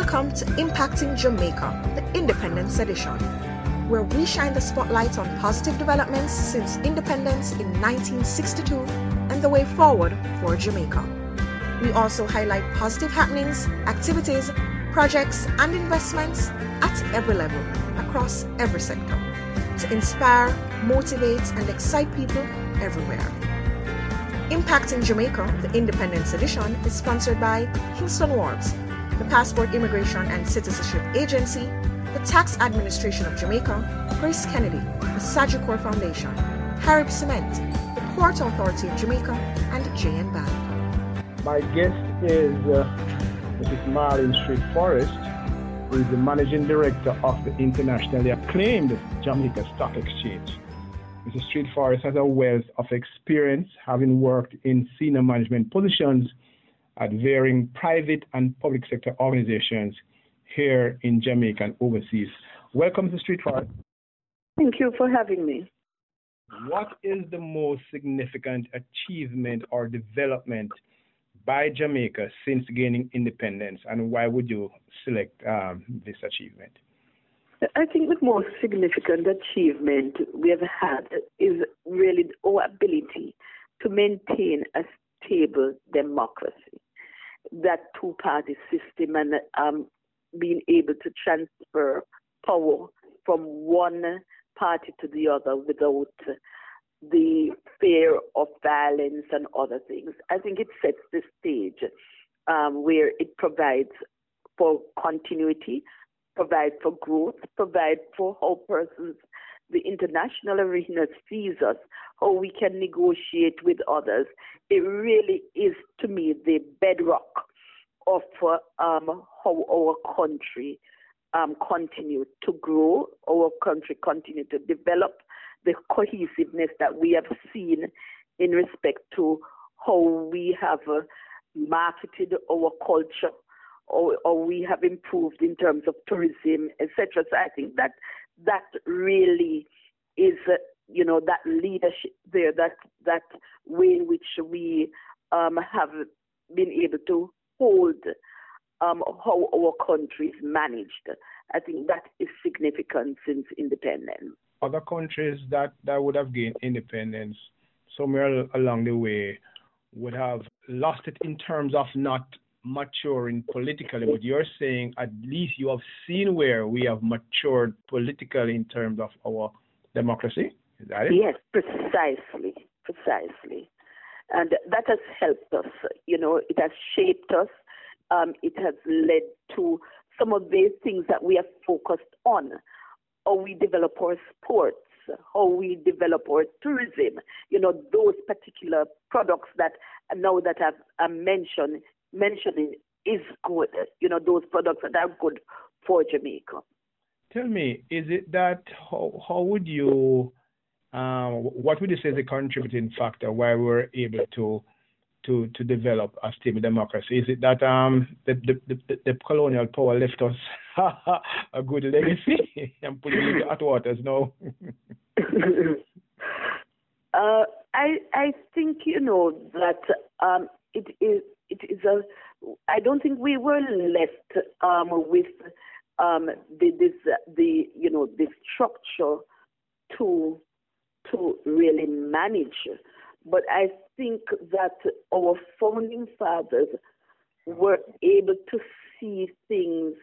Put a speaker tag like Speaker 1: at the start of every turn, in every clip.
Speaker 1: Welcome to Impacting Jamaica, the Independence Edition, where we shine the spotlight on positive developments since independence in 1962 and the way forward for Jamaica. We also highlight positive happenings, activities, projects, and investments at every level, across every sector, to inspire, motivate, and excite people everywhere. Impacting Jamaica, the Independence Edition, is sponsored by Kingston Wharves, the Passport Immigration and Citizenship Agency, the Tax Administration of Jamaica, Grace Kennedy, the Sagicor Foundation, Carib Cement, the Port Authority of Jamaica, and JN Bank.
Speaker 2: My guest is uh, Mrs. Marlene Street Forrest, who is the Managing Director of the internationally acclaimed Jamaica Stock Exchange. Mrs. Street Forrest has a wealth of experience having worked in senior management positions at varying private and public sector organizations here in Jamaica and overseas. Welcome to Street Forrest.
Speaker 3: Thank you for having me.
Speaker 2: What is the most significant achievement or development by Jamaica since gaining independence, and why would you select um, this achievement?
Speaker 3: I think the most significant achievement we have had is really our ability to maintain a stable democracy that two party system and um, being able to transfer power from one party to the other without the fear of violence and other things. I think it sets the stage um, where it provides for continuity, provides for growth, provides for how persons, the international arena sees us, how we can negotiate with others. It really is, to me, the bedrock of um, how our country um, continue to grow, our country continue to develop, the cohesiveness that we have seen in respect to how we have uh, marketed our culture, or, or, we have improved in terms of tourism, etc. So I think that that really is, uh, you know, that leadership there, that that way in which we um, have been able to hold um, how our country is managed. I think that is significant since independence.
Speaker 2: Other countries that, that would have gained independence somewhere along the way would have lost it in terms of not maturing politically, but you're saying at least you have seen where we have matured politically in terms of our democracy. Is that it?
Speaker 3: Yes, precisely, precisely and that has helped us. You know, it has shaped us. Um, it has led to some of the things that we have focused on. How we develop our sports, how we develop our tourism. You know, those particular products that now that I've, I'm mentioned, mentioning is good. You know, those products that are good for Jamaica.
Speaker 2: Tell me, is it that how how would you um, what would you say is a contributing factor why we're able to to to develop a stable democracy? Is it that um the the, the, the colonial power left us a good legacy and put it at waters now?
Speaker 3: uh, I I think you know that um it is it is a I don't think we were left um with um the this the you know the structure to to really manage. But I think that our founding fathers were able to see things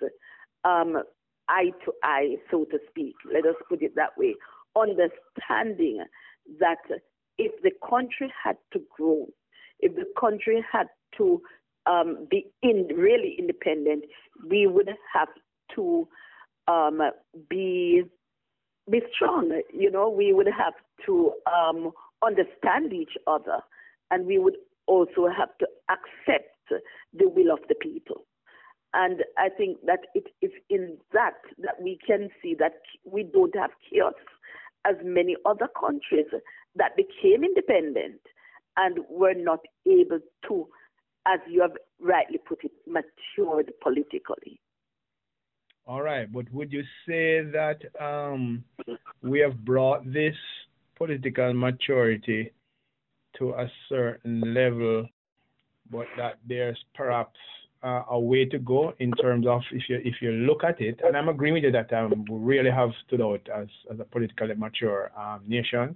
Speaker 3: um, eye to eye, so to speak. Let us put it that way. Understanding that if the country had to grow, if the country had to um, be in really independent, we would have to um, be be strong. You know, we would have to um, understand each other, and we would also have to accept the will of the people. And I think that it is in that that we can see that we don't have chaos as many other countries that became independent and were not able to, as you have rightly put it, matured politically.
Speaker 2: All right, but would you say that um, we have brought this political maturity to a certain level, but that there's perhaps uh, a way to go in terms of if you if you look at it, and I'm agreeing with you that um, we really have stood out as as a politically mature um, nation,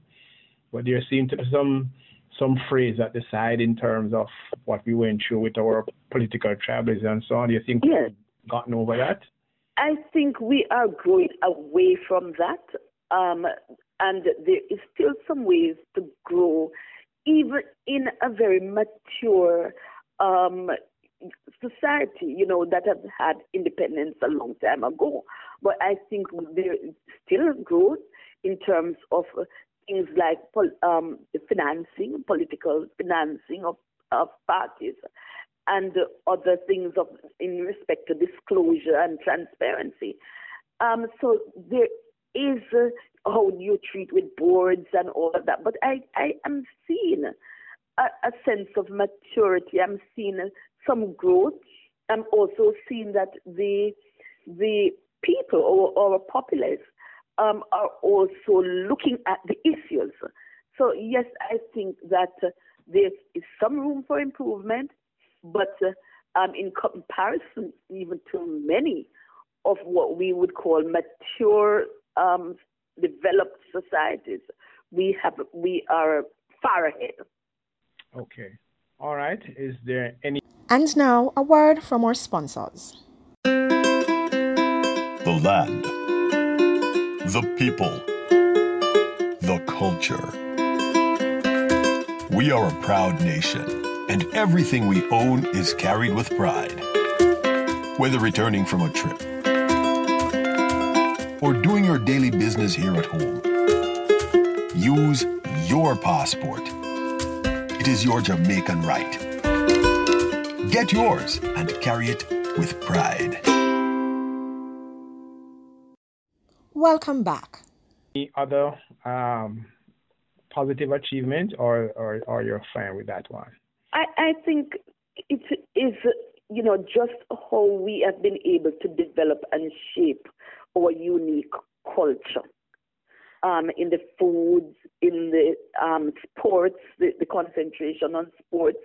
Speaker 2: but there seem to be some some phrase at the side in terms of what we went through with our political tribalism and so on. Do you think yes. we've gotten over that?
Speaker 3: I think we are growing away from that, um, and there is still some ways to grow, even in a very mature um, society, you know, that has had independence a long time ago. But I think there is still growth in terms of things like um, financing, political financing of, of parties, and other things of in respect to disclosure and transparency. Um, so there is uh, how you treat with boards and all of that. But I, I am seeing a, a sense of maturity. I'm seeing some growth. I'm also seeing that the the people or, or populace um, are also looking at the issues. So yes, I think that uh, there is some room for improvement, but uh, um, in comparison even to many of what we would call mature, um, developed societies, we have we are far ahead.
Speaker 2: Okay. All right. Is there any?
Speaker 1: And now a word from our sponsors.
Speaker 4: The land the people, the culture. We are a proud nation, and everything we own is carried with pride. Whether returning from a trip or doing your daily business here at home, use your passport. It is your Jamaican right. Get yours and carry it with pride.
Speaker 1: Welcome back.
Speaker 2: Any other um, positive achievement, or, or, or you're fine with that one?
Speaker 3: I, I think it is, you know, just how we have been able to develop and shape our unique culture. Um, in the foods, in the um, sports, the, the concentration on sports,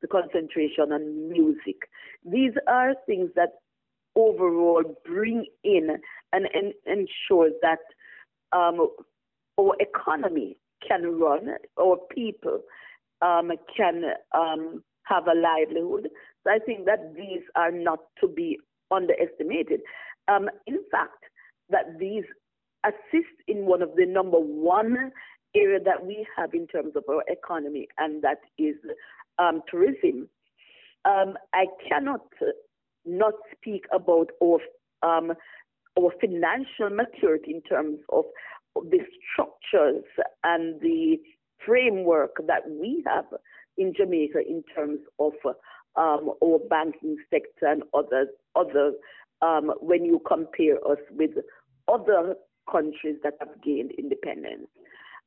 Speaker 3: the concentration on music. These are things that overall bring in and, and ensure that um, our economy can run, our people um, can um, have a livelihood. So I think that these are not to be underestimated. Um, in fact, that these assist in one of the number one area that we have in terms of our economy, and that is um, tourism. Um, I cannot not speak about our um, our financial maturity in terms of the structures and the framework that we have in Jamaica in terms of um, our banking sector and other other um, when you compare us with other countries that have gained independence.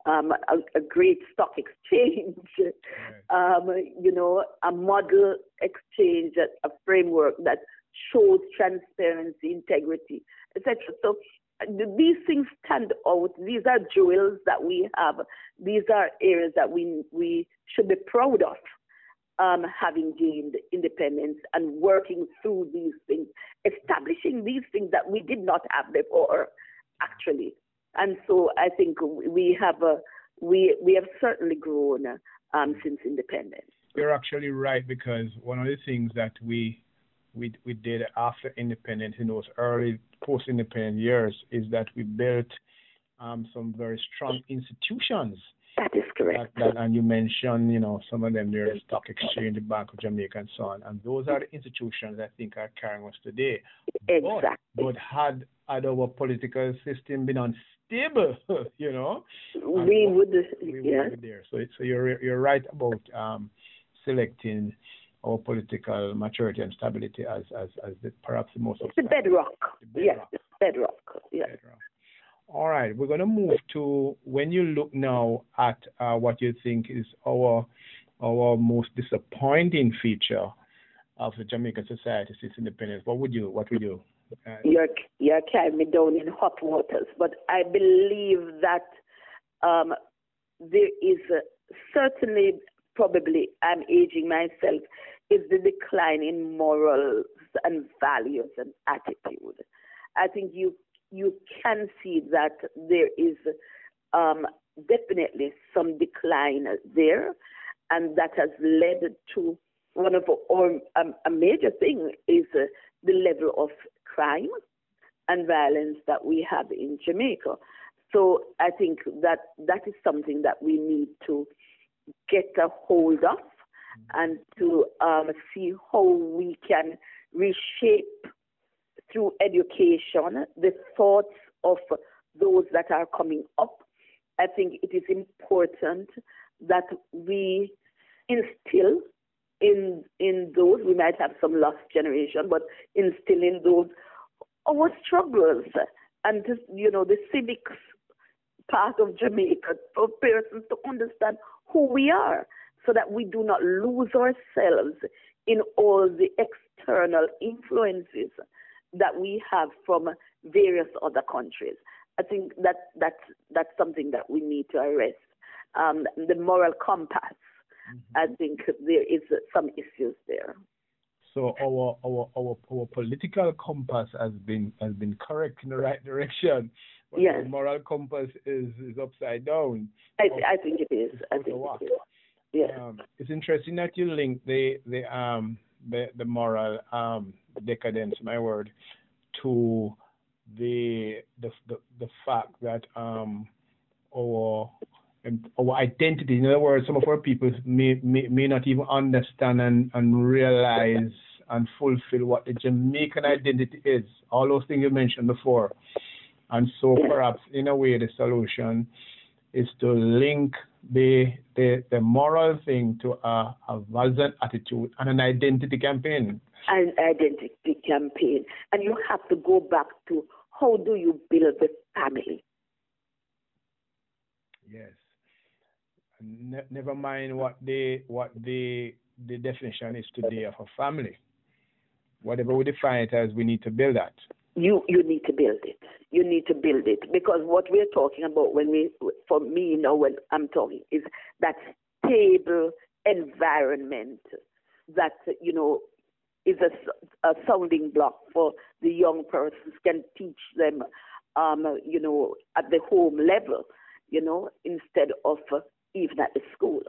Speaker 3: Um, a, a, great stock exchange, right. um, you know, a model exchange, a framework that shows transparency, integrity, etc. So these things stand out. These are jewels that we have. These are areas that we we should be proud of. Um, having gained independence and working through these things, establishing these things that we did not have before, actually. And so I think we have a, we we have certainly grown um, since independence.
Speaker 2: You're actually right because one of the things that we we we did after independence in those early post-independent years is that we built um, some very strong institutions.
Speaker 3: That is correct.
Speaker 2: That, that, and you mentioned, you know, some of them, the Stock Exchange, the Bank of Jamaica, and so on. And those are the institutions I think are carrying us today.
Speaker 3: Exactly.
Speaker 2: But, but had, had our political system been unstable, you know,
Speaker 3: we would,
Speaker 2: we
Speaker 3: yes.
Speaker 2: would be there. So, so you're you're right about um, selecting our political maturity and stability as as, as the, perhaps the most.
Speaker 3: the bedrock. The bedrock. Yes, bedrock. Yes. Bedrock.
Speaker 2: All right, we're going to move to when you look now at uh, what you think is our our most disappointing feature of the Jamaican society since independence. What would you what would you?
Speaker 3: Uh, you're you're carrying me down in hot waters, but I believe that um, there is certainly probably I'm aging myself is the decline in morals and values and attitude. I think you you can see that there is um, definitely some decline there, and that has led to one of or um, a major thing is uh, the level of crime and violence that we have in Jamaica. So I think that that is something that we need to get a hold of and to um, see how we can reshape through education the thoughts of those that are coming up. I think it is important that we instill in in those we might have some lost generation, but instilling those our struggles and just, you know the civics part of Jamaica for persons to understand who we are so that we do not lose ourselves in all the external influences that we have from various other countries. I think that that's that's something that we need to arrest. Um, the moral compass. Mm-hmm. I think there is some issues there.
Speaker 2: So our our our our political compass has been has been correct in the right direction. But yes. the moral compass is is upside down.
Speaker 3: I, I think it is. I think it is. Yeah.
Speaker 2: Um, it's interesting that you link the the um the the moral um decadence, my word, to the the the, the fact that um our our identity. In other words, some of our people may, may, may not even understand and, and realize and fulfill what the Jamaican identity is. All those things you mentioned before. And so perhaps in a way the solution is to link the the, the moral thing to a, a values attitude and an identity campaign.
Speaker 3: An identity campaign. And you have to go back to how do you build the family?
Speaker 2: Yes. Ne- never mind what the what the the definition is today of a family. Whatever we define it as, we need to build that.
Speaker 3: You you need to build it. You need to build it because what we're talking about when we, for me, you know, when I'm talking is that stable environment that you know is a, a sounding block for the young persons can teach them, um, you know, at the home level, you know, instead of even at the school.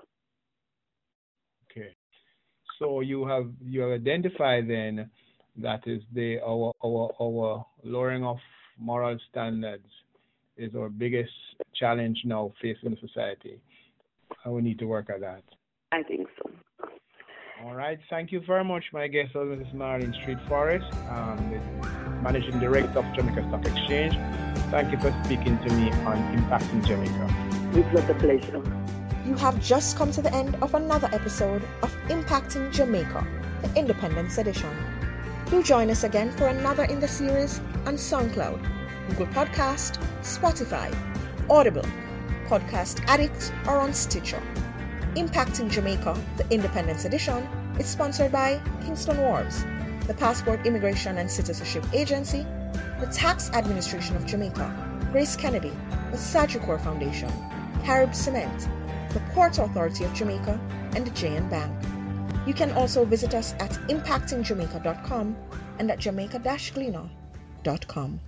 Speaker 2: Okay, so you have you have identified then that is the our our our lowering of moral standards is our biggest challenge now facing society. And we need to work at that.
Speaker 3: I think so.
Speaker 2: All right. Thank you very much. My guest was Mrs. Marlene Street Forrest, um, the Managing Director of Jamaica Stock Exchange. Thank you for speaking to me on Impacting Jamaica.
Speaker 3: It was a pleasure.
Speaker 1: You have just come to the end of another episode of Impacting Jamaica, the Independence Edition. Do join us again for another in the series on SoundCloud, Google Podcast, Spotify, Audible, Podcast Addict, or on Stitcher. Impacting Jamaica, the Independence Edition, is sponsored by Kingston Wharves, the Passport Immigration and Citizenship Agency, the Tax Administration of Jamaica, Grace Kennedy, the Sagicor Foundation, Carib Cement, the Port Authority of Jamaica, and the JN Bank. You can also visit us at impactingjamaica.com and at jamaica-gleaner.com.